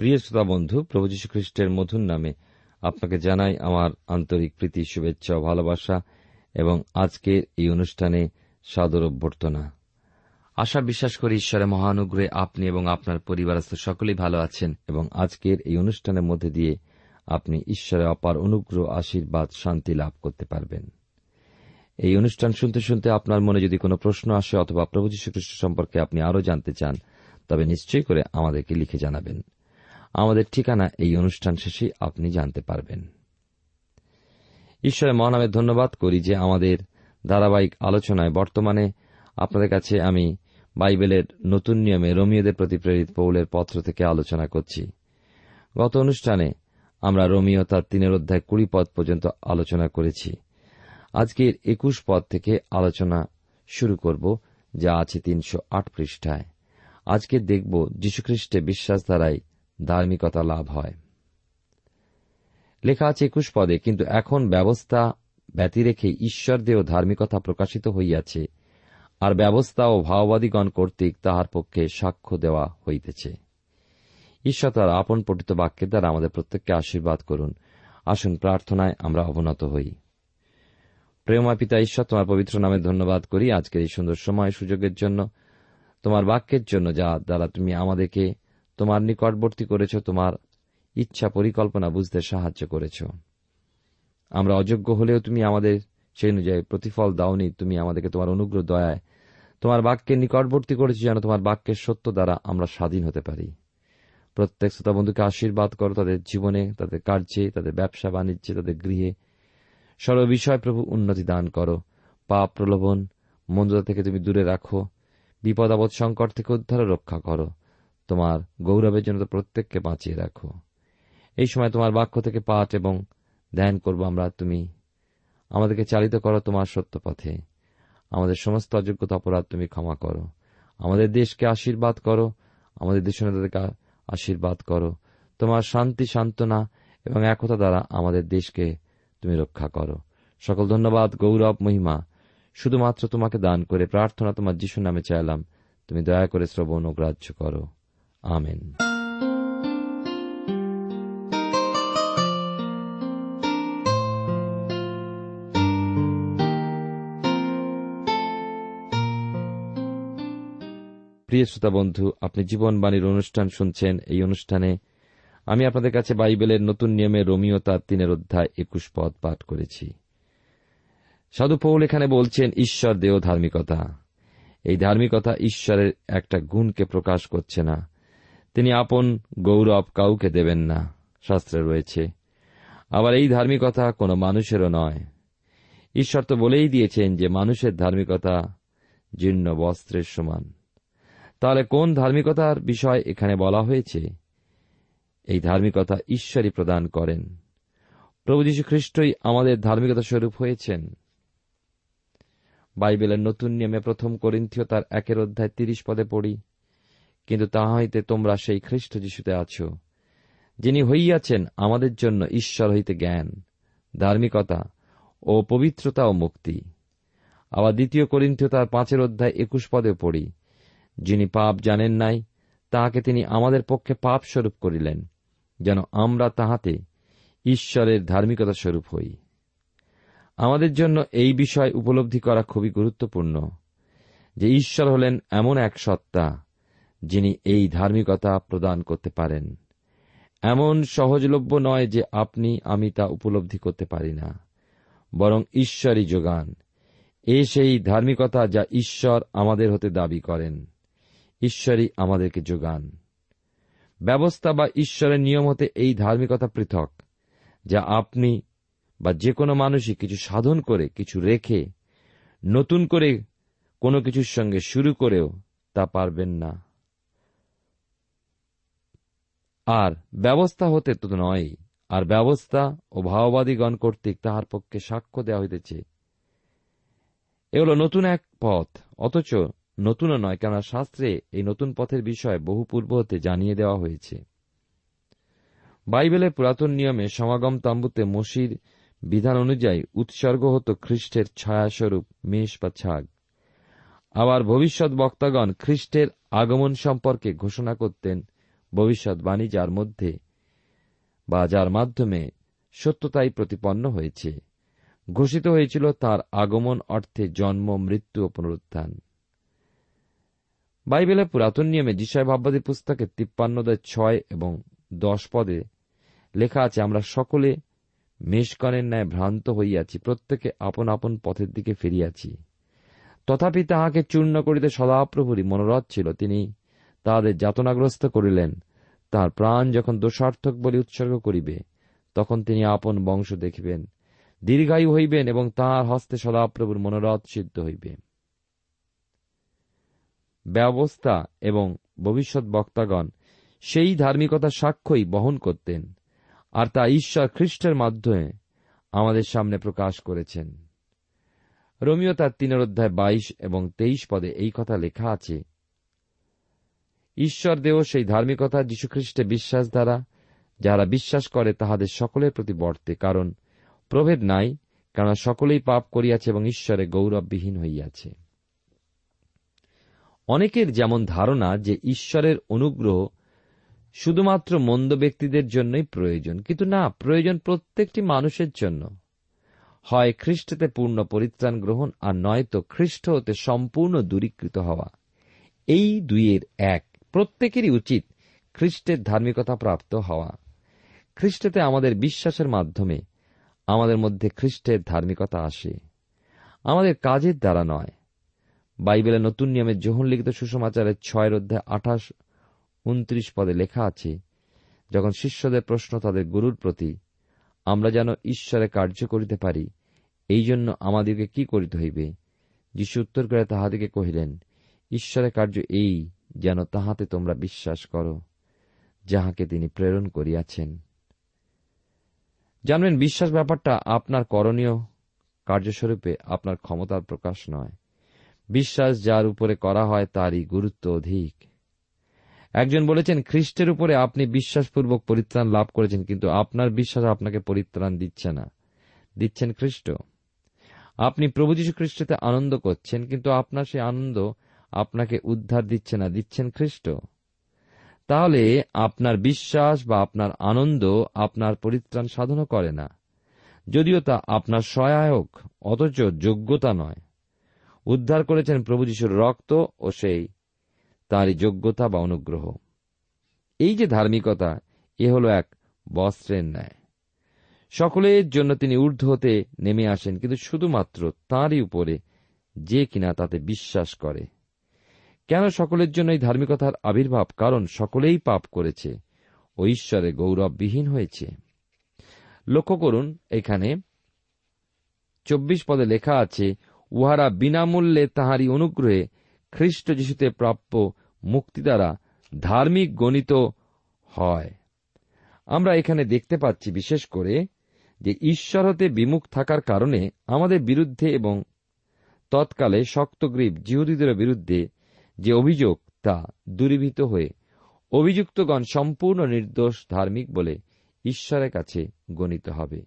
প্রিয় শ্রোতা বন্ধু, প্রভু যীশু খ্রিস্টের মধুর নামে আপনাকে জানাই আমার আন্তরিক প্রীতি, শুভেচ্ছা ও ভালোবাসা এবং আজকের এই অনুষ্ঠানে সাদর অভ্যর্থনা। আশা বিশ্বাস করি ঈশ্বরের মহানুগ্রহে আপনি এবং আপনার পরিবারস্থ সকলেই ভালো আছেন এবং আজকের এই অনুষ্ঠানের মধ্যে দিয়ে আপনি ঈশ্বরের অপার অনুগ্রহ, আশীর্বাদ, শান্তি লাভ করতে পারবেন। এই অনুষ্ঠান শুনতে শুনতে আপনার মনে যদি কোনো প্রশ্ন আসে অথবা প্রভু যীশু খ্রিস্ট সম্পর্কে আপনি আরও জানতে চান, তবে নিশ্চয়ই করে আমাদেরকে লিখে জানাবেন। আমাদের ঠিকানা এই অনুষ্ঠান শেষে আপনি জানতে পারবেন। ঈশ্বরের মহানামে ধন্যবাদ করি যে আমাদের ধারাবাহিক আলোচনায় বর্তমানে আপনাদের কাছে আমি বাইবেলের নতুন নিয়মে রোমিওদের প্রতি প্রেরিত পৌলের পত্র থেকে আলোচনা করছি। গত অনুষ্ঠানে আমরা রোমিও তার তিনের অধ্যায় কুড়ি পদ পর্যন্ত আলোচনা করেছি। আজকের একুশ পদ থেকে আলোচনা শুরু করব, যা আছে তিনশো আট পৃষ্ঠায়। আজকে দেখব যীশুখ্রিস্টে বিশ্বাস দ্বারাই ধার্মিকতা লাভ হয়। লেখা আছে একুশ পদে, কিন্তু এখন ব্যবস্থা ব্যতি রেখে ঈশ্বর দেহ ধার্মিকতা প্রকাশিত হইয়াছে, আর ব্যবস্থা ও ভাওবাদীগণ কর্তৃক তাহার পক্ষে সাক্ষ্য দেওয়া হইতেছে। ঈশ্বর তার আপন পঠিত বাক্যের দ্বারা আমাদের প্রত্যেককে আশীর্বাদ করুন। আসুন প্রার্থনায় আমরা অবনত হই। প্রেমা পিতা, ঈশ্বর তোমার পবিত্র নামে ধন্যবাদ করি। আজকের এই সুন্দর সময় সুযোগের জন্য, তোমার বাক্যের জন্য যা দ্বারা তুমি আমাদেরকে তোমার নিকটবর্তী করেছ, তোমার ইচ্ছা পরিকল্পনা বুঝতে সাহায্য করেছ। আমরা অযোগ্য হলেও তুমি আমাদের সেই অনুযায়ী প্রতিফল দাওনি, তুমি আমাদেরকে তোমার অনুগ্রহ দয়ায় তোমার বাক্যের নিকটবর্তী করেছি, যেন তোমার বাক্যের সত্য দ্বারা আমরা স্বাধীন হতে পারি। প্রত্যেক শ্রোতা বন্ধুকে আশীর্বাদ করো, তাদের জীবনে, তাদের কার্যে, তাদের ব্যবসা বাণিজ্যে, তাদের গৃহে। সর্ব বিষয় প্রভু, উন্নতি দান করো। পাপ প্রলোভন মন্দতা থেকে তুমি দূরে রাখো। বিপদ, আপদ সংকট থেকে উদ্ধার রক্ষা করো। তোমার গৌরবের জন্য প্রত্যেককে বাঁচিয়ে রাখো। এই সময় তোমার বাক্য থেকে পাঠ এবং ধ্যান করব আমরা, তুমি আমাদেরকে চালিত করো তোমার সত্য পথে আমাদের সমস্ত অযোগ্যতা অপরাধ তুমি ক্ষমা করো। আমাদের দেশকে আশীর্বাদ করো, আমাদের দেশ নেতাদেরকে আশীর্বাদ করো। তোমার শান্তি, সান্ত্বনা এবং একতা দ্বারা আমাদের দেশকে তুমি রক্ষা করো। সকল ধন্যবাদ, গৌরব, মহিমা। শুধুমাত্র তোমাকে দান করে প্রার্থনা তোমার যিশু নামে চাইলাম। তুমি দয়া করে শ্রবণ ও গ্রাহ্য করো। আমেন প্রিয় শ্রোতা বন্ধু, আপনি জীবনবাণীর অনুষ্ঠান শুনছেন এই অনুষ্ঠানে। আমি আপনাদের কাছে বাইবেলের নতুন নিয়মে রোমিও তার তিনের অধ্যায় একুশ পদ পাঠ করেছি। সাধু পৌল এখানে বলছেন, ঈশ্বর দেহ ধার্মিকতা। এই ধার্মিকতা ঈশ্বরের একটা গুণকে প্রকাশ করছে না। তিনি আপন গৌরব কাউকে দেবেন না, শাস্ত্রে রয়েছে। আবার এই ধার্মিকতা কোনো মানুষেরও নয়। ঈশ্বর তো বলেই দিয়েছেন যে মানুষের ধার্মিকতা জীর্ণ বস্ত্রের সমান। তাহলে কোন ধার্মিকতার বিষয় এখানে বলা হয়েছে? এই ধার্মিকতা ঈশ্বরই প্রদান করেন। প্রভু যীশু খ্রিস্টই আমাদের ধার্মিকতা স্বরূপ হয়েছেন। বাইবেলের নতুন নিয়মে প্রথম করিন্থীয় তার একের অধ্যায় তিরিশ পদে পড়ি। কিন্তু তাহা হইতে তোমরা সেই খ্রিস্ট যিশুতে আছো, যিনি হইয়াছেন আমাদের জন্য ঈশ্বর হইতে জ্ঞান, ধার্মিকতা ও পবিত্রতা ও মুক্তি। আবার দ্বিতীয় করিন্থীয় তার পাঁচের অধ্যায় একুশ পদে পড়ি, যিনি পাপ জানেন নাই, তাহাকে তিনি আমাদের পক্ষে পাপ স্বরূপ করিলেন, যেন আমরা তাহাতে ঈশ্বরের ধার্মিকতা স্বরূপ হই। আমাদের জন্য এই বিষয় উপলব্ধি করা খুবই গুরুত্বপূর্ণ যে ঈশ্বর হলেন এমন এক সত্তা যিনি এই ধার্মিকতা প্রদান করতে পারেন। এমন সহজলভ্য নয় যে আপনি, আমি তা উপলব্ধি করতে পারি না। বরং ঈশ্বরই যোগান। এ সেই ধার্মিকতা যা ঈশ্বর আমাদের হতে দাবি করেন। ঈশ্বরই আমাদেরকে যোগান। ব্যবস্থা বা ঈশ্বরের নিয়ম হতে এই ধার্মিকতা পৃথক, যা আপনি বা যে কোনো মানুষই কিছু সাধন করে, কিছু রেখে, নতুন করে কোনো কিছুর সঙ্গে শুরু করেও তা পারবেন না। আর ব্যবস্থা হতে তো নয়, আর ব্যবস্থা ও ভাওবাদীগণ কর্তৃক তাহার পক্ষে সাক্ষ্য দেওয়া হইতেছে। এ হল নতুন এক পথ, অথচ নতুনও নয়, কেননা শাস্ত্রে এই নতুন পথের বিষয়ে বহু পূর্ব হতে জানিয়ে দেওয়া হয়েছে। বাইবেলের পুরাতন নিয়মে সমাগম তাম্বুতে মসির বিধান অনুযায়ী উৎসর্গ হতো খ্রিস্টের ছায়াস্বরূপ মেষ বা ছাগ। আবার ভবিষ্যৎ বক্তাগণ খ্রিস্টের আগমন সম্পর্কে ঘোষণা করতেন ভবিষ্যৎবাণী যার মধ্যে বা যার মাধ্যমে সত্যতাই প্রতিপন্ন হয়েছে। ঘোষিত হয়েছিল তার আগমন অর্থে জন্ম, মৃত্যু ও পুনরুত্থান। বাইবেলের পুরাতন নিয়মে যিশয় ভাববাদী পুস্তকে তিপ্পান্নদের ছয় এবং দশ পদে লেখা আছে, আমরা সকলে মেষকণের ন্যায় ভ্রান্ত হইয়াছি, প্রত্যেকে আপন আপন পথের দিকে ফিরিয়াছি। তথাপি তাহাকে চূর্ণ করিতে সদাপ্রভুরই মনোরথ ছিল। তিনি তাহাদের যাতনাগ্রস্ত করিলেন। তার প্রাণ যখন দোষার্থক বলে উৎসর্গ করিবে, তখন তিনি আপন বংশ দেখিবেন। দীর্ঘায়ু হইবেন এবং তাহার হস্তে সদাপ্রভুর মনোরথ সিদ্ধ হইবে। ব্যবস্থা এবং ভবিষ্যৎ বক্তাগণ সেই ধার্মিকতার সাক্ষ্যই বহন করতেন, আর তা ঈশ্বর খ্রিস্টের মাধ্যমে আমাদের সামনে প্রকাশ করেছেন। রোমিও তার তিনের অধ্যায় বাইশ এবং তেইশ পদে এই কথা লেখা আছে ঈশ্বর দেহ সেই ধার্মিকতা যীশুখ্রিস্টে বিশ্বাস দ্বারা যারা বিশ্বাস করে তাহাদের সকলের প্রতি বর্তে, কারণ প্রভেদ নাই, কেননা সকলেই পাপ করিয়াছে এবং ঈশ্বরে গৌরববিহীন হইয়াছে। অনেকের যেমন ধারণা যে ঈশ্বরের অনুগ্রহ শুধুমাত্র মন্দ ব্যক্তিদের জন্যই প্রয়োজন, কিন্তু না, প্রয়োজন প্রত্যেকটি মানুষের জন্য। হয় খ্রিস্টতে পূর্ণ পরিত্রাণ গ্রহণ, আর নয়তো খ্রিস্ট হতে সম্পূর্ণ দূরীকৃত হওয়া। এই দুইয়ের এক। প্রত্যেকেরই উচিত খ্রিস্টের ধার্মিকতা প্রাপ্ত হওয়া। খ্রিস্টতে আমাদের বিশ্বাসের মাধ্যমে আমাদের মধ্যে খ্রিস্টের ধার্মিকতা আসে। আমাদের কাজের দ্বারা নয়। বাইবেলের নতুন নিয়মে যোহন লিখিত সুষমাচারের ছয়ের অধ্যায় আঠাশ, উনত্রিশ পদে লেখা আছে, যখন শিষ্যদের প্রশ্ন তাদের গুরুর প্রতি, আমরা যেন ঈশ্বরে কার্য করিতে পারি, এই জন্য আমাদিগকে কি করিতে হইবে? যিশু উত্তর করে তাহাদিকে কহিলেন, ঈশ্বরের কার্য এই যেন তাহাতে তোমরা বিশ্বাস করো, যাহাকে তিনি প্রেরণ করিয়াছেন। জানবেন বিশ্বাস ব্যাপারটা আপনার করণীয়, কার্যস্বরূপে আপনার ক্ষমতার প্রকাশ নয়। বিশ্বাস যার উপরে করা হয় তারই গুরুত্ব অধিক। একজন বলেছেন, খ্রিস্টের উপরে আপনি বিশ্বাসপূর্বক পরিত্রাণ লাভ করেছেন, কিন্তু আপনার বিশ্বাস আপনাকে পরিত্রাণ দিচ্ছে না। দিচ্ছেন খ্রিস্ট। আপনি প্রভু যীশু খ্রিস্টতে আনন্দ করছেন, কিন্তু আপনার সেই আনন্দ আপনাকে উদ্ধার দিচ্ছে না, দিচ্ছেন খ্রিস্ট। তাহলে আপনার বিশ্বাস বা আপনার আনন্দ আপনার পরিত্রাণ সাধনও করে না। যদিও তা আপনার সহায়ক, অথচ যোগ্যতা নয়। উদ্ধার করেছেন প্রভু যিশুর রক্ত ও সেই তাঁরই যোগ্যতা বা অনুগ্রহ। এই যে ধার্মিকতা, এ হল এক বস্ত্রের ন্যায়। সকলের জন্য তিনি ঊর্ধ্ব হতে নেমে আসেন, কিন্তু শুধুমাত্র তাঁরই উপরে, যে কিনা তাতে বিশ্বাস করে। কেন সকলের জন্য এই ধার্মিকতার আবির্ভাব? কারণ সকলেই পাপ করেছে ও ঈশ্বরে গৌরববিহীন হয়েছে। লক্ষ্য করুন, এখানে চব্বিশ পদে লেখা আছে, উহারা বিনামূল্যে তাহারই অনুগ্রহে খ্রিস্ট যিশুতে প্রাপ্য মুক্তি দ্বারা ধার্মিক গণিত হয়। আমরা এখানে দেখতে পাচ্ছি বিশেষ করে যে ঈশ্বর হতে বিমুখ থাকার কারণে আমাদের বিরুদ্ধে এবং তৎকালে শক্তগ্রীব জিহুদীদের বিরুদ্ধে যে অভিযোগ তা দূরীভূত হয়ে অভিযুক্তগণ সম্পূর্ণ নির্দোষ ধার্মিক বলে ঈশ্বরের কাছে গণিত হবে।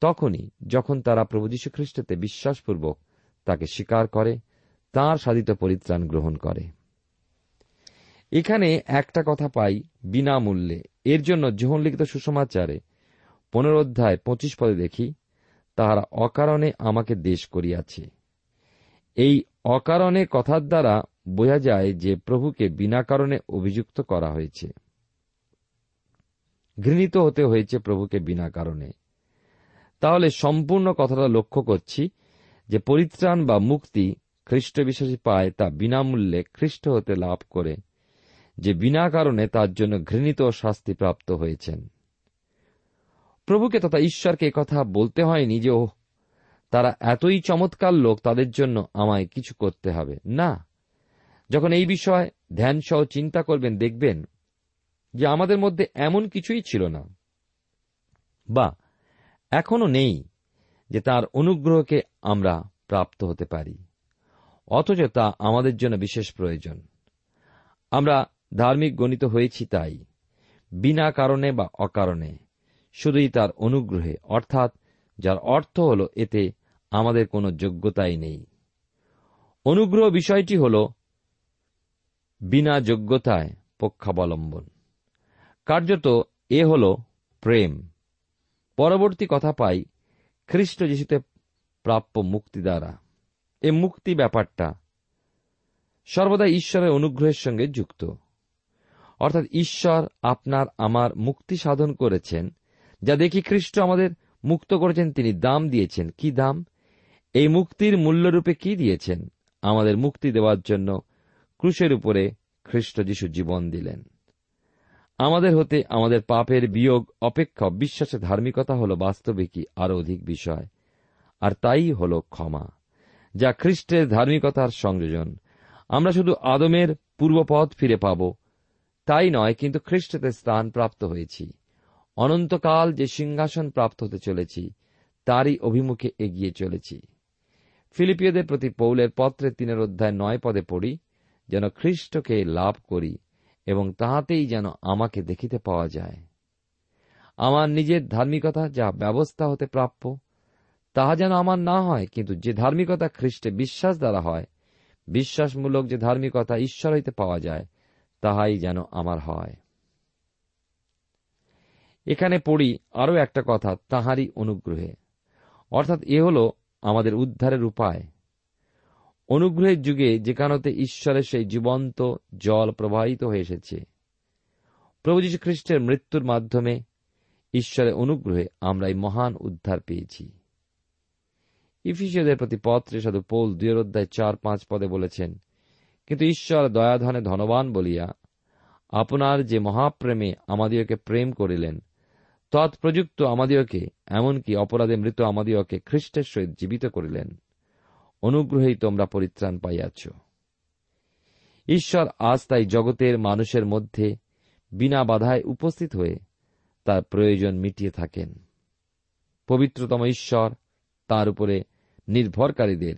তখনই যখন তারা প্রভু যীশু খ্রিস্টতে বিশ্বাসপূর্বক তাকে স্বীকার করে, তাঁর সাধিত পরিত্রাণ গ্রহণ করে। এখানে একটা কথা পাই বিনামূল্যে। এর জন্য লিখিত সুসমাচারে পনেরো অধ্যায় পঁচিশ পদে দেখি, তাহারা অকারণে আমাকে দেশ করিয়াছে। এই অকারণে কথার দ্বারা বোঝা যায় যে প্রভুকে বিনা কারণে অভিযুক্ত করা হয়েছে। ঘৃণিত হতে হয়েছে প্রভুকে বিনা কারণে। তাহলে সম্পূর্ণ কথাটা লক্ষ্য করছি যে পরিত্রাণ বা মুক্তি খ্রিস্ট বিশ্বাসী পায় তা বিনামূল্যে খ্রিস্ট হতে লাভ করে, যে বিনা কারণে তার জন্য ঘৃণিত শাস্তি প্রাপ্ত হয়েছেন। প্রভুকে তথা ঈশ্বরকে কথা বলতে হয়নি যে ও তারা এতই চমৎকার লোক, তাদের জন্য আমায় কিছু করতে হবে। না যখন এই বিষয়ে ধ্যান সহ চিন্তা করবেন, দেখবেন যে আমাদের মধ্যে এমন কিছুই ছিল না। বা এখনও নেই যে তার অনুগ্রহকে আমরা প্রাপ্ত হতে পারি। অথচ তা আমাদের জন্য বিশেষ প্রয়োজন। আমরা ধার্মিক গণিত হয়েছি তাই, বিনা কারণে বা অকারণে, শুধুই তার অনুগ্রহে, অর্থাৎ যার অর্থ হল এতে আমাদের কোনো যোগ্যতাই নেই। অনুগ্রহ বিষয়টি হল বিনা যোগ্যতায় পক্ষাবলম্বন। কার্যত এ হল প্রেম। পরবর্তী কথা পাই, খ্রিস্ট যিশুতে প্রাপ্য মুক্তি দ্বারা। এ মুক্তি ব্যাপারটা সর্বদা ঈশ্বরের অনুগ্রহের সঙ্গে যুক্ত। অর্থাৎ ঈশ্বর আপনার আমার মুক্তি সাধন করেছেন, যা দেখি খ্রিস্ট আমাদের মুক্ত করেছেন, তিনি দাম দিয়েছেন। কি দাম? এই মুক্তির মূল্যরূপে কি দিয়েছেন? আমাদের মুক্তি দেওয়ার জন্য ক্রুশের উপরে খ্রিস্ট যিশু জীবন দিলেন। আমাদের হতে আমাদের পাপের বিয়োগ অপেক্ষা বিশ্বাসে ধার্মিকতা হল বাস্তবিকই আরও অধিক বিষয়, আর তাই হল ক্ষমা, যা খ্রিস্টের ধার্মিকতার সংযোজন। আমরা শুধু আদমের পূর্বপথ ফিরে পাব, তাই নয়, কিন্তু খ্রিস্টতে স্থান প্রাপ্ত হয়েছি। অনন্তকাল যে সিংহাসন প্রাপ্ত হতে চলেছি, তারই অভিমুখে এগিয়ে চলেছি। ফিলিপিয়দের প্রতি পৌলের পত্রে তিনের অধ্যায় নয় পদে পড়ি যেন খ্রিস্টকে লাভ করি এবং তাহাতেই যেন আমাকে দেখিতে পাওয়া যায়। আমার নিজের ধার্মিকতা যা ব্যবস্থা হতে প্রাপ্য, তাহা যেন আমার না হয়, কিন্তু যে ধার্মিকতা খ্রিস্টে বিশ্বাস দ্বারা হয়, বিশ্বাসমূলক যে ধার্মিকতা ঈশ্বর হইতে পাওয়া যায়, তাহাই যেন আমার হয়। এখানে পড়ি আরও একটা কথা তাহারই অনুগ্রহে। অর্থাৎ এ হল আমাদের উদ্ধারের উপায়। অনুগ্রহের যুগে যেখানতে ঈশ্বরের সেই জীবন্ত জল প্রবাহিত হয়ে এসেছে। প্রভু যীশু খ্রিস্টের মৃত্যুর মাধ্যমে ঈশ্বরের অনুগ্রহে আমরা এই মহান উদ্ধার পেয়েছি। ইফিসীয়দের প্রতি পত্রে সাধু পৌল দুয়ের অধ্যায় চার পাঁচ পদে বলেছেন, কিন্তু ঈশ্বর দয়াধনে ধনবান বলিয়া আপনার যে মহাপ্রেমে আমাদিওকে প্রেম করিলেন, তৎপ্রযুক্ত আমাদিওকে এমনকি অপরাধে মৃত আমাদিওকে খ্রিস্টের সহিত জীবিত করিলেন। অনুগ্রহেই তোমরা পরিত্রাণ পাইয়াছ। ঈশ্বর আজ তাই জগতের মানুষের মধ্যে বিনা বাধায় উপস্থিত হয়ে তার প্রয়োজন মিটিয়ে থাকেন। পবিত্রতম ঈশ্বর তার উপরে নির্ভরকারীদের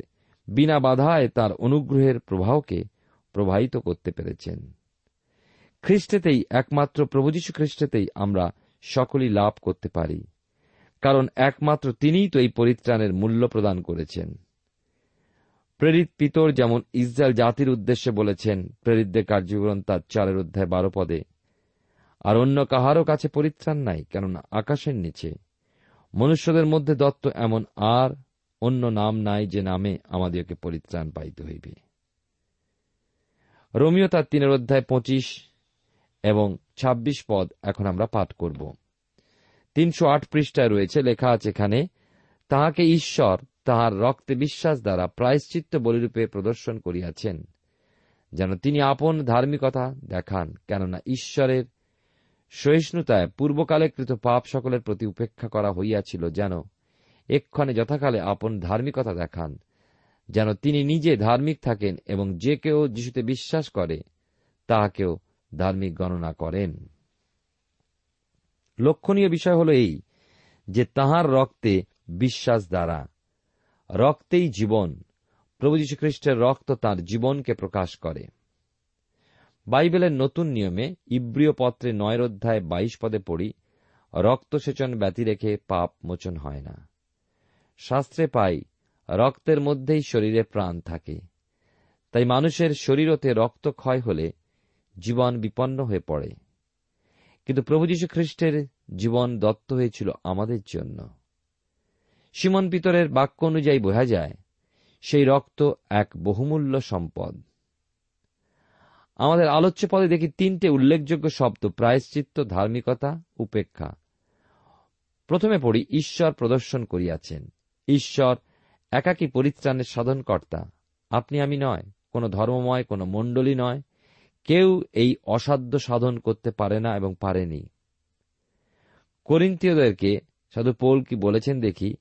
বিনা বাধায় তার অনুগ্রহের প্রবাহকে প্রবাহিত করতে পেরেছেন। খ্রিস্টেতেই একমাত্র প্রভু যীশু খ্রিস্টেতেই আমরা সকলই লাভ করতে পারি, কারণ একমাত্র তিনিই তো এই পরিত্রাণের মূল্য প্রদান করেছেন। প্রেরিত পিতর যেমন ইসরায়েল জাতির উদ্দেশ্যে বলেছেন, প্রেরিতদের কার্যবিবরণ তার চারের অধ্যায় বারো পদে। আর অন্য কাহারও কাছে পরিত্রাণ নাই, কেননা আকাশের নিচে। মনুষ্যদের মধ্যে দত্ত এমন আর অন্য নাম নাই যে নামে আমাদেরকে পরিত্রাণ পাইতে হইবে। রোমিও তার তিনের অধ্যায় পঁচিশ এবং ২৬ পদ এখন আমরা পাঠ করব। তিনশো আট পৃষ্ঠায় রয়েছে, লেখা আছে এখানে, তাহাকে ঈশ্বর তাহার রক্তে বিশ্বাস দ্বারা প্রায়শ্চিত্ত বলিরূপে প্রদর্শন করিয়াছেন। যেন তিনি আপন ধার্মিকতা দেখান, কেননা ঈশ্বরের সহিষ্ণুতায় পূর্বকালে কৃত পাপ সকলের প্রতি উপেক্ষা করা হইয়াছিল যেন এক্ষণে যথাকালে আপন ধার্মিকতা দেখান, যেন তিনি নিজে ধার্মিক থাকেন এবং যে কেউ যিশুতে বিশ্বাস করে, তাহাকেও ধার্মিক গণনা করেন। লক্ষণীয় বিষয় হল এই যে তাহার রক্তে বিশ্বাস দ্বারা রক্তেই জীবন। প্রভু খ্রিস্টের রক্ত তাঁর জীবনকে প্রকাশ করে। বাইবেলের নতুন নিয়মে ইব্রিয় পত্রে নয়ের অধ্যায় বাইশ পদে পড়ি, রক্তসেচন ব্যতি রেখে পাপ মোচন হয় না। শাস্ত্রে পাই, রক্তের মধ্যেই শরীরে প্রাণ থাকে। তাই মানুষের শরীরতে রক্ত ক্ষয় হলে জীবন বিপন্ন হয়ে পড়ে। কিন্তু প্রভু যীশু খ্রিস্টের জীবন দত্ত হয়েছিল আমাদের জন্য। সিমন পিতরের বাক্য অনুযায়ী বোঝা যায়, সেই রক্ত এক বহুমূল্য সম্পদ। আমাদের আলোচ্য পদে দেখি তিনটে উল্লেখযোগ্য শব্দ, প্রায়শ্চিত্ত, ধার্মিকতা, উপেক্ষা। প্রথমে পড়ি, ঈশ্বর প্রদর্শন করিয়াছেন। ঈশ্বর একাকী পরিত্রাণের সাধনকর্তা। আপনি আমি নয়, কোন ধর্মময়, কোন মণ্ডলী নয়। কেউ এই অসাধ্য সাধন করতে পারে না এবং পারেনি। করিন্তীয়দেরকে সাধু পোল কি বলেছেন দেখি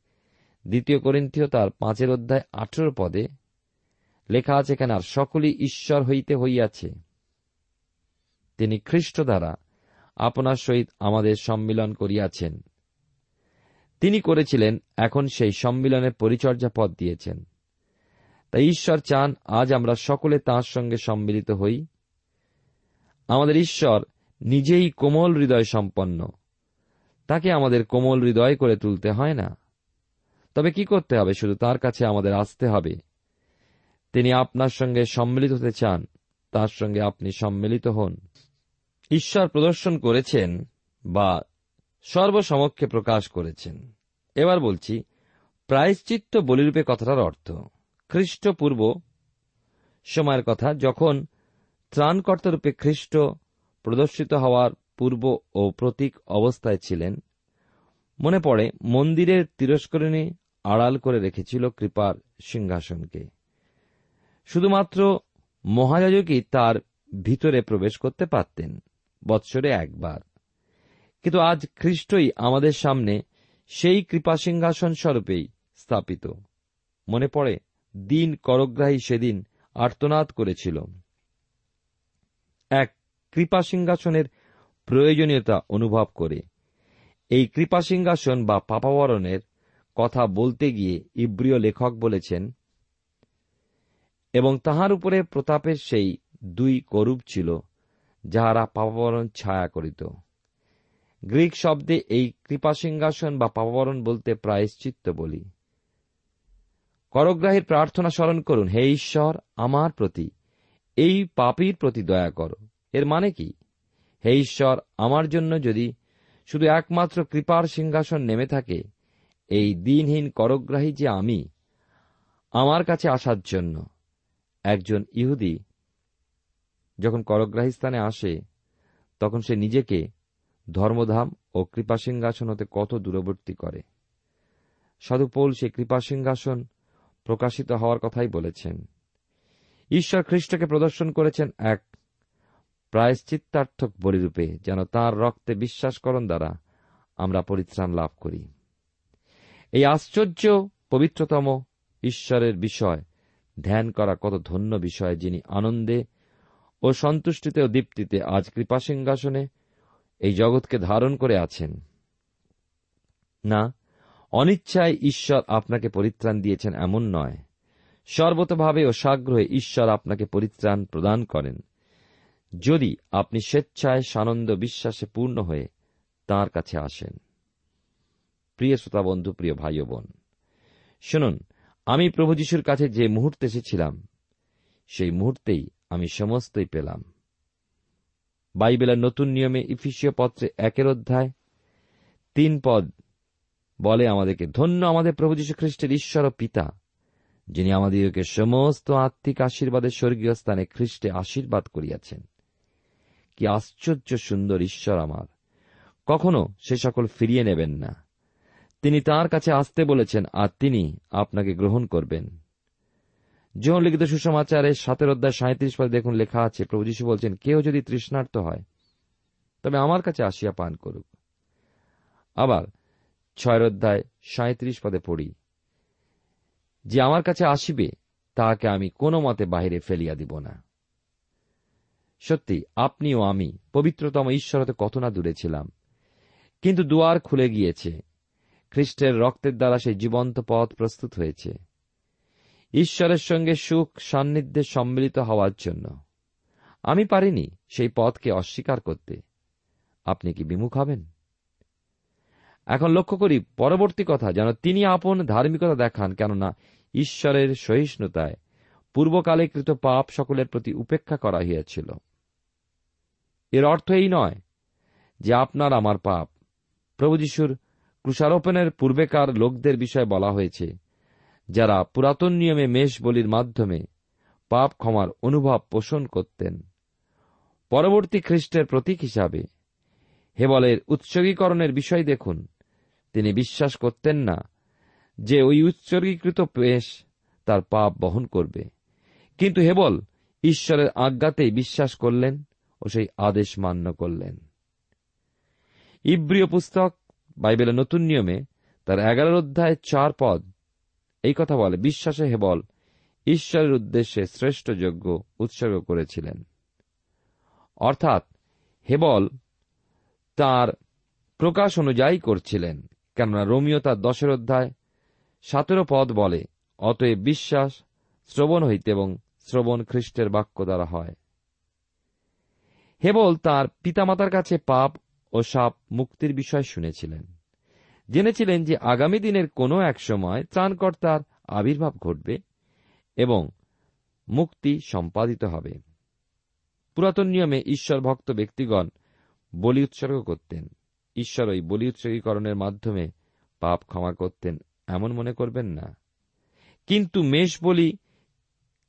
দ্বিতীয় করিন্থীয় তার পাঁচের অধ্যায় আঠেরো পদে লেখা আছে কেন আর সকলই ঈশ্বর হইতে হইয়াছে। তিনি খ্রিস্ট দ্বারা আপনার সহিত আমাদের সম্মিলন করিয়াছেন। তিনি করেছিলেন, এখন সেই সম্মিলনের পরিচর্যা পদ দিয়েছেন। তাই ঈশ্বর চান, আজ আমরা সকলে তাঁর সঙ্গে সম্মিলিত হই। আমাদের ঈশ্বর নিজেই কোমল হৃদয় সম্পন্ন। তাকে আমাদের কোমল হৃদয় করে তুলতে হয় না। তবে কি করতে হবে? শুধু তার কাছে আমাদের আসতে হবে। তিনি আপনার সঙ্গে সম্মিলিত হতে চান। তার সঙ্গে আপনি সম্মিলিত হন। ঈশ্বর প্রদর্শন করেছেন বা সর্বসমক্ষে প্রকাশ করেছেন। এবার বলছি, প্রায়শ্চিত্ত বলিরূপে কথাটার অর্থ খ্রিস্টপূর্ব সময়ের কথা, যখন ত্রাণকর্তারূপে খ্রিস্ট প্রদর্শিত হওয়ার পূর্ব ও প্রতীক অবস্থায় ছিলেন, মনে পড়ে মন্দিরের তিরস্করণী আড়াল করে রেখেছিল কৃপার সিংহাসনকে। শুধুমাত্র মহাযাজকই তার ভিতরে প্রবেশ করতে পারতেন বৎসরে একবার। কিন্তু আজ খ্রিস্টই আমাদের সামনে সেই কৃপা সিংহাসন স্বরূপেই স্থাপিত। মনে পড়ে, দিন করগ্রাহী সেদিন আর্তনাদ করেছিল। এক কৃপা সিংহাসনের প্রয়োজনীয়তা অনুভব করে। এই কৃপা সিংহাসন বা পাপাবরণের কথা বলতে গিয়ে ইব্রিয় লেখক বলেছেন, এবং তাহার উপরে প্রতাপের সেই দুই করূপ ছিল, যাহারা পাপাবরণ ছায়া করিত। গ্রিক শব্দে এই কৃপাসিংহাসন বা পাপাবরণ বলতে প্রায়শ্চিত্ত বলি। করগ্রাহীর প্রার্থনা স্মরণ করুন, হে ঈশ্বর, আমার প্রতি, এই পাপীর প্রতি দয়া করো। এর মানে কি? হে ঈশ্বর, আমার জন্য যদি শুধু একমাত্র কৃপার সিংহাসন নেমে থাকে এই দিনহীন করগ্রাহী যে আমি, আমার কাছে আসার জন্য। একজন ইহুদি যখন করগ্রাহী স্থানে আসে, তখন সে নিজেকে ধর্মধাম ও কৃপাসিংহাসন হতে কত দূরবর্তী করে। সাধু পৌল সে কৃপাসিংহাসন প্রকাশিত হওয়ার কথাই বলেছেন। ঈশ্বর খ্রিস্টকে প্রদর্শন করেছেন এক প্রায়শ্চিত্তার্থক বলিরূপে, যেন তার রক্তে বিশ্বাসকরণ দ্বারা আমরা পরিত্রাণ লাভ করি। এই আশ্চর্য, পবিত্রতম ঈশ্বরের বিষয়। ধ্যান করা কত ধন্য বিষয় যিনি আনন্দে ও সন্তুষ্টিতে ও দীপ্তিতে আজ কৃপা সিংহাসনে এই জগৎকে ধারণ করে আছেন। না, অনিচ্ছায় ঈশ্বর আপনাকে পরিত্রাণ দিয়েছেন এমন নয়। সর্বতভাবে ও সাগ্রহে ঈশ্বর আপনাকে পরিত্রাণ প্রদান করেন। যদি আপনি স্বেচ্ছায় সানন্দ বিশ্বাসে পূর্ণ হয়ে তার কাছে আসেন। প্রিয় শ্রোতা বন্ধু, প্রিয় ভাই ও বোন, শুনুন, আমি প্রভু যিশুর কাছে যে মুহূর্তে এসেছিলাম, সেই মুহূর্তেই আমি সমস্তই পেলাম। বাইবেলের নতুন নিয়মে ইফিসীয় পত্রে একের অধ্যায় তিন পদ বলে আমাদেরকে, ধন্য আমাদের প্রভু যীশু খ্রিস্টের ঈশ্বর ও পিতা, যিনি আমাদিগকে সমস্ত আত্মিক আশীর্বাদের স্বর্গীয় স্থানে খ্রিস্টে আশীর্বাদ করিয়াছেন। কি আশ্চর্য সুন্দর ঈশ্বর আমার! কখনো সে সকল ফিরিয়ে নেবেন না। তিনি তার কাছে আসতে বলেছেন, আর তিনি আপনাকে গ্রহণ করবেন। যখন লিখিত সুসমাচারের সাতের অধ্যায় সাঁত্রিশ পদে দেখুন লেখা আছে, প্রভু যীশু বলছেন, কেউ যদি তৃষ্ণার্ত হয়, তবে আমার কাছে আসিয়া পান করুক। আবার ছয়ের অধ্যায় সাঁত্রিশ পদে পড়ি, যে আমার কাছে আসিবে, তাহাকে আমি কোনো মতে বাহিরে ফেলিয়া দিব না। সত্যি, আপনি ও আমি পবিত্রতম ঈশ্বর হতে কত না দূরে ছিলাম, কিন্তু দুয়ার খুলে গিয়েছে খ্রিস্টের রক্তের দ্বারা সেই জীবন্ত পথ প্রস্তুত হয়েছে। ঈশ্বরের সঙ্গে সুখ সান্নিধ্যে সম্মিলিত হওয়ার জন্য। আমি পারিনি সেই পথকে অস্বীকার করতে। আপনি কি বিমুখ হবেন? এখন লক্ষ্য করি, পরবর্তী কথা, যেন তিনি আপন ধার্মিকতা দেখান, কেননা ঈশ্বরের সহিষ্ণুতায় পূর্বকালে কৃত পাপ সকলের প্রতি উপেক্ষা করা হইয়াছিল। এর অর্থ এই নয় যে আপনার আমার পাপ। প্রভু যিশুর ক্রুষারোপণের পূর্বেকার লোকদের বিষয়ে বলা হয়েছে, যারা পুরাতন নিয়মে মেষ বলির মাধ্যমে পাপ ক্ষমার অনুভব পোষণ করতেন। পরবর্তী খ্রিস্টের প্রতীক হিসাবে হেবলের উৎসর্গীকরণের বিষয় দেখুন। তিনি বিশ্বাস করতেন না যে ওই উৎসর্গীকৃত পেশ তার পাপ বহন করবে। কিন্তু হেবল ঈশ্বরের আজ্ঞাতেই বিশ্বাস করলেন ও সেই আদেশ মান্য করলেন। ইব্রিয় পুস্তক বাইবেলের নতুন নিয়মে তার এগারোর অধ্যায় চার পদ এই কথা বলে, বিশ্বাসে হেবল ঈশ্বরের উদ্দেশ্যে শ্রেষ্ঠ যোগ্য উৎসর্গ করেছিলেন। অর্থাৎ হেবল তার প্রকাশ অনুযায়ী করছিলেন, কেননা রোমিও তার দশের অধ্যায় সতেরো পদ বলে, অতএব বিশ্বাস শ্রবণ হইতে এবং শ্রবণ খ্রিস্টের বাক্য দ্বারা হয়। হেবল তার পিতামাতার কাছে পাপ ও সাপ মুক্তির বিষয় শুনেছিলেন। জেনেছিলেন যে আগামী দিনের কোনো এক সময় ত্রাণকর্তার আবির্ভাব ঘটবে এবং মুক্তি সম্পাদিত হবে। পুরাতন নিয়মে ঈশ্বর ভক্ত ব্যক্তিগণ বলি উৎসর্গ করতেন। ঈশ্বর ওই বলি উৎসর্গীকরণের মাধ্যমে পাপ ক্ষমা করতেন, এমন মনে করবেন না। কিন্তু মেষ বলি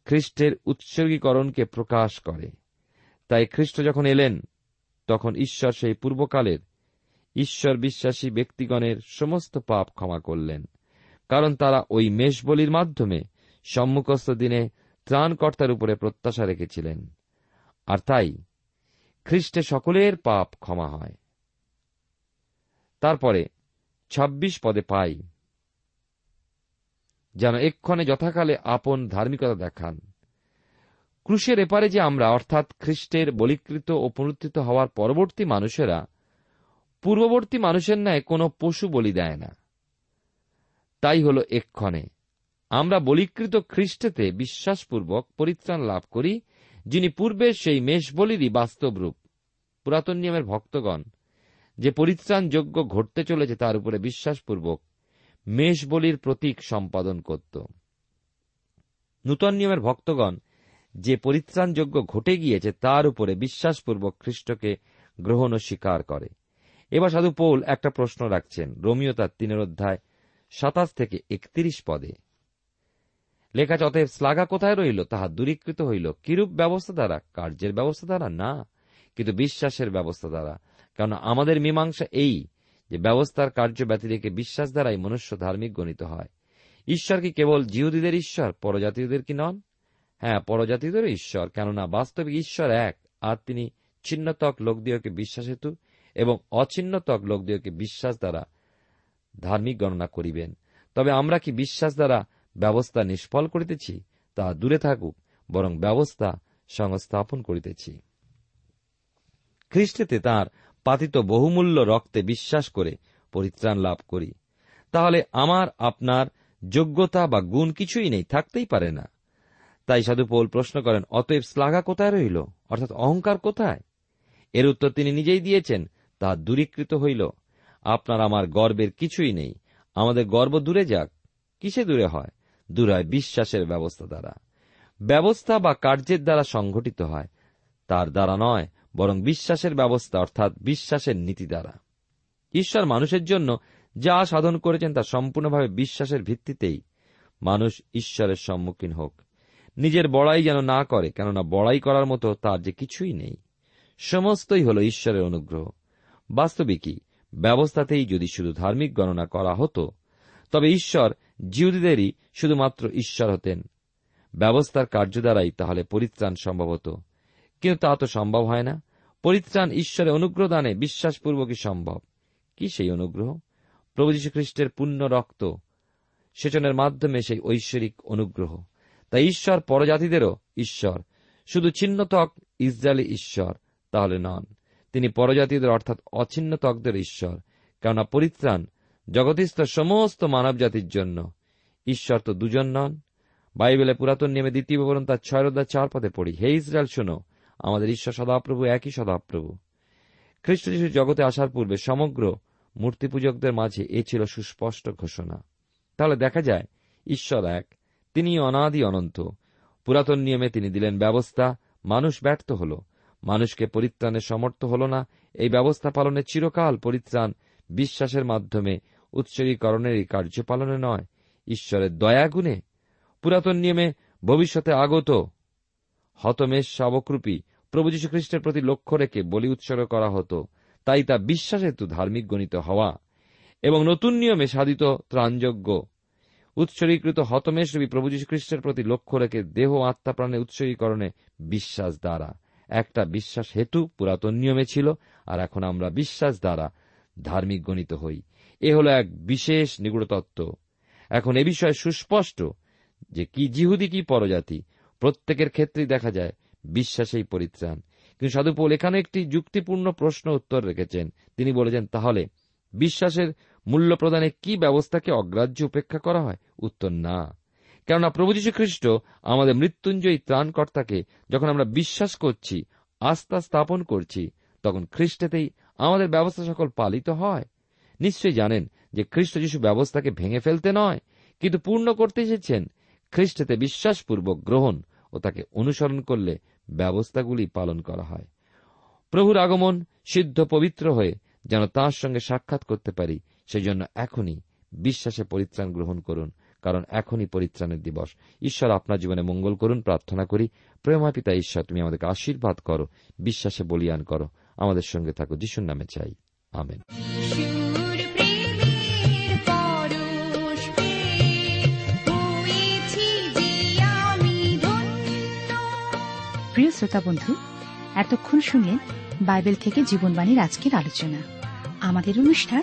খ্রিস্টের উৎসর্গীকরণকে প্রকাশ করে। তাই খ্রিস্ট যখন এলেন তখন ঈশ্বর সেই পূর্বকালের ঈশ্বর বিশ্বাসী ব্যক্তিগণের সমস্ত পাপ ক্ষমা করলেন, কারণ তারা ওই মেষ বলির মাধ্যমে সম্মুখস্থ দিনে ত্রাণকর্তার উপরে প্রত্যাশা রেখেছিলেন। আর তাই খ্রিস্টে সকলের পাপ ক্ষমা হয়। তারপরে ২৬ পদে পাই, যেন এক্ষণে যথাকালে আপন ধার্মিকতা দেখান। ক্রুশের এপারে যে আমরা, অর্থাৎ খ্রিস্টের বলিকৃত ও পুনরুত্থিত হওয়ার পরবর্তী মানুষেরা, পূর্ববর্তী মানুষের ন্যায় কোনো পশু বলি দেয় না। তাই হল এক্ষণে। আমরা বলিকৃত খ্রিস্টেতে বিশ্বাসপূর্বক পরিত্রাণ লাভ করি, যিনি পূর্বে সেই মেষ বলিরই বাস্তব রূপ। পুরাতন নিয়মের ভক্তগণ, যে পরিত্রাণযোগ্য ঘটতে চলেছে তার উপরে বিশ্বাসপূর্বক মেষ বলির প্রতীক সম্পাদন করত। নূতন নিয়মের ভক্তগণ যে পরিত্রাণযোগ্য ঘটে গিয়েছে তার উপরে বিশ্বাসপূর্বক খ্রিস্টকে গ্রহণ ও স্বীকার করে। এবার সাধু পৌল একটা প্রশ্ন রাখছেন রোমিও তার তিনের অধ্যায় সাতাশ থেকে একত্রিশ পদে। লেখা অতএব শ্লাঘা কোথায় রইল, তাহা দূরীকৃত হইল। কিরূপ ব্যবস্থা দ্বারা? কার্যের ব্যবস্থা দ্বারা? না। কিন্তু বিশ্বাসের ব্যবস্থা দ্বারা। কারণ আমাদের মীমাংসা এই যে ব্যবস্থার কার্য ব্যতি রেখে বিশ্বাস দ্বারাই মনুষ্য ধার্মিক গণিত হয়। ঈশ্বর কি কেবল জিহুদীদের ঈশ্বর পরজাতীয়দের কি নন? হ্যাঁ পরজাতিদের ঈশ্বর, কেননা বাস্তবিক ঈশ্বর এক, আর তিনি ছিন্নতক লোকদিওকে বিশ্বাস হেতু এবং অছিন্নতক লোকদিওকে বিশ্বাস দ্বারা ধার্মিক গণনা করিবেন। তবে আমরা কি বিশ্বাস দ্বারা ব্যবস্থা নিষ্ফল করিতেছি? তা দূরে থাকুক, বরং ব্যবস্থা সংস্থাপন করিতেছি। খ্রিস্টেতে তার পাতিত বহুমূল্য রক্তে বিশ্বাস করে পরিত্রাণ লাভ করি। তাহলে আমার, আপনার যোগ্যতা বা গুণ কিছুই নেই, থাকতেই পারে না। তাই সাধু পৌল প্রশ্ন করেন, অতএব শ্লাঘা কোথায় রইল অর্থাৎ অহংকার কোথায়? এর উত্তর তিনি নিজেই দিয়েছেন, তা দূরীকৃত হইল। আপনার আমার গর্বের কিছুই নেই। আমাদের গর্ব দূরে যাক। কিসে দূরে হয়? দূর হয় বিশ্বাসের ব্যবস্থা দ্বারা। ব্যবস্থা বা কার্যের দ্বারা সংঘটিত হয়। তার দ্বারা নয়, বরং বিশ্বাসের ব্যবস্থা, অর্থাৎ বিশ্বাসের নীতি দ্বারা। ঈশ্বর মানুষের জন্য যা সাধন করেছেন তা সম্পূর্ণভাবে বিশ্বাসের ভিত্তিতেই। মানুষ ঈশ্বরের সম্মুখীন হোক। নিজের বড়াই যেন না করে, কেননা বড়াই করার মতো তার যে কিছুই নেই। সমস্তই হল ঈশ্বরের অনুগ্রহ। বাস্তবিকই ব্যবস্থাতেই যদি শুধু ধার্মিক গণনা করা হতো, তবে ঈশ্বর জিহুদীদেরই শুধুমাত্র ঈশ্বর হতেন। ব্যবস্থার কার্য দ্বারাই তাহলে পরিত্রাণ সম্ভব হতো। কিন্তু তা তো সম্ভব হয় না। পরিত্রাণ ঈশ্বরের অনুগ্রহ দানে বিশ্বাসপূর্বকই সম্ভব। কি সেই অনুগ্রহ? প্রভু যীশু খ্রিস্টের পুণ্য রক্ত, সেচনের মাধ্যমে সেই ঐশ্বরিক অনুগ্রহ। তাই ঈশ্বর পরজাতিদেরও ঈশ্বর। শুধু ছিন্নতক ইসরায়েলি ঈশ্বর, তাহলে নন। তিনি পরজাতিদের অর্থাৎ অছিন্নতকদের ঈশ্বর, কেননা পরিত্রাণ জগতিস্থ সমস্ত মানব জাতির জন্য। ঈশ্বর তো দুজন নন। বাইবেলে পুরাতন নিয়মে দ্বিতীয় বিবরণ তার ছয় চার পদে পড়ি। হে ইসরায়েল, শোনো, আমাদের ঈশ্বর সদাপ্রভু, একই সদাপ্রভু। খ্রিস্ট যিশু জগতে আসার পূর্বে সমগ্র মূর্তি পূজকদের মাঝে এ ছিল সুস্পষ্ট ঘোষণা। তাহলে দেখা যায়, ঈশ্বর এক তিনি অনাদি অনন্ত। পুরাতন নিয়মে তিনি দিলেন ব্যবস্থা, মানুষ ব্যর্থ হল। মানুষকে পরিত্রাণের সমর্থ হল না, এই ব্যবস্থা পালনে চিরকাল পরিত্রাণ বিশ্বাসের মাধ্যমে, উৎসর্গীকরণের এই কার্য পালনে নয়, ঈশ্বরের দয়াগুণে। পুরাতন নিয়মে ভবিষ্যতে আগত হতমেশ শাবকরূপী প্রভু খ্রিস্টের প্রতি লক্ষ্য রেখে বলি উৎসর্গ করা হতো, তাই তা বিশ্বাসে হেতু ধার্মিক গণিত হওয়া। এবং নতুন নিয়মে সাধিত ত্রাণযোগ্য উৎসর্গীকৃত হতমেশরূপী প্রভু যীশু খ্রিস্টের প্রতি লক্ষ্য রেখে দেহ আত্মা প্রাণে উৎসর্গীকরণে বিশ্বাস দ্বারা। একটা বিশ্বাস হেতু পুরাতন নিয়মে ছিল, আর এখন আমরা বিশ্বাস দ্বারা ধার্মিক গণিত হই। এ হল এক বিশেষ নিগুড়তত্ত্ব। এখন এ বিষয়ে সুস্পষ্ট যে কি জিহুদি, কি পরজাতি। প্রত্যেকের ক্ষেত্রেই দেখা যায় বিশ্বাসেই পরিত্রাণ। কিন্তু সাধুপৌল এখানে একটি যুক্তিপূর্ণ প্রশ্ন উত্তর রেখেছেন। তিনি বলেছেন, তাহলে বিশ্বাসের মূল্য প্রদানে কি ব্যবস্থাকে অগ্রাহ্য উপেক্ষা করা হয়? উত্তর, না। কেননা প্রভু যীশু খ্রিস্ট আমাদের মৃত্যুঞ্জয়ী ত্রাণকর্তাকে যখন আমরা বিশ্বাস করছি, আস্থা স্থাপন করছি, তখন খ্রিস্টেতেই আমাদের ব্যবস্থা সকল পালিত হয়। নিশ্চয়ই জানেন যে খ্রিস্ট যিশু ব্যবস্থাকে ভেঙে ফেলতে নয়, কিন্তু পূর্ণ করতে এসেছেন। খ্রিস্টেতে বিশ্বাসপূর্বক গ্রহণ ও তাকে অনুসরণ করলে ব্যবস্থাগুলি পালন করা হয়। প্রভুর আগমন সিদ্ধ পবিত্র হয়ে যেন তাঁর সঙ্গে সাক্ষাৎ করতে পারি সেই জন্য এখনই বিশ্বাসে পরিত্রাণ গ্রহণ করুন কারণ এখনই পরিত্রাণের দিবস। ঈশ্বর আপনার জীবনে মঙ্গল করুন প্রার্থনা করি। প্রেমা পিতা ঈশ্বর তুমি আমাদেরকে আশীর্বাদ করো বিশ্বাসে বলিয়ান করো। আমাদের সঙ্গে থাকো যিশুর নামে চাই। আমেন। প্রিয় শ্রোতা বন্ধু এতক্ষণ শুনলেন বাইবেল থেকে জীবনবাণীর আজকের আলোচনা। আমাদের অনুষ্ঠান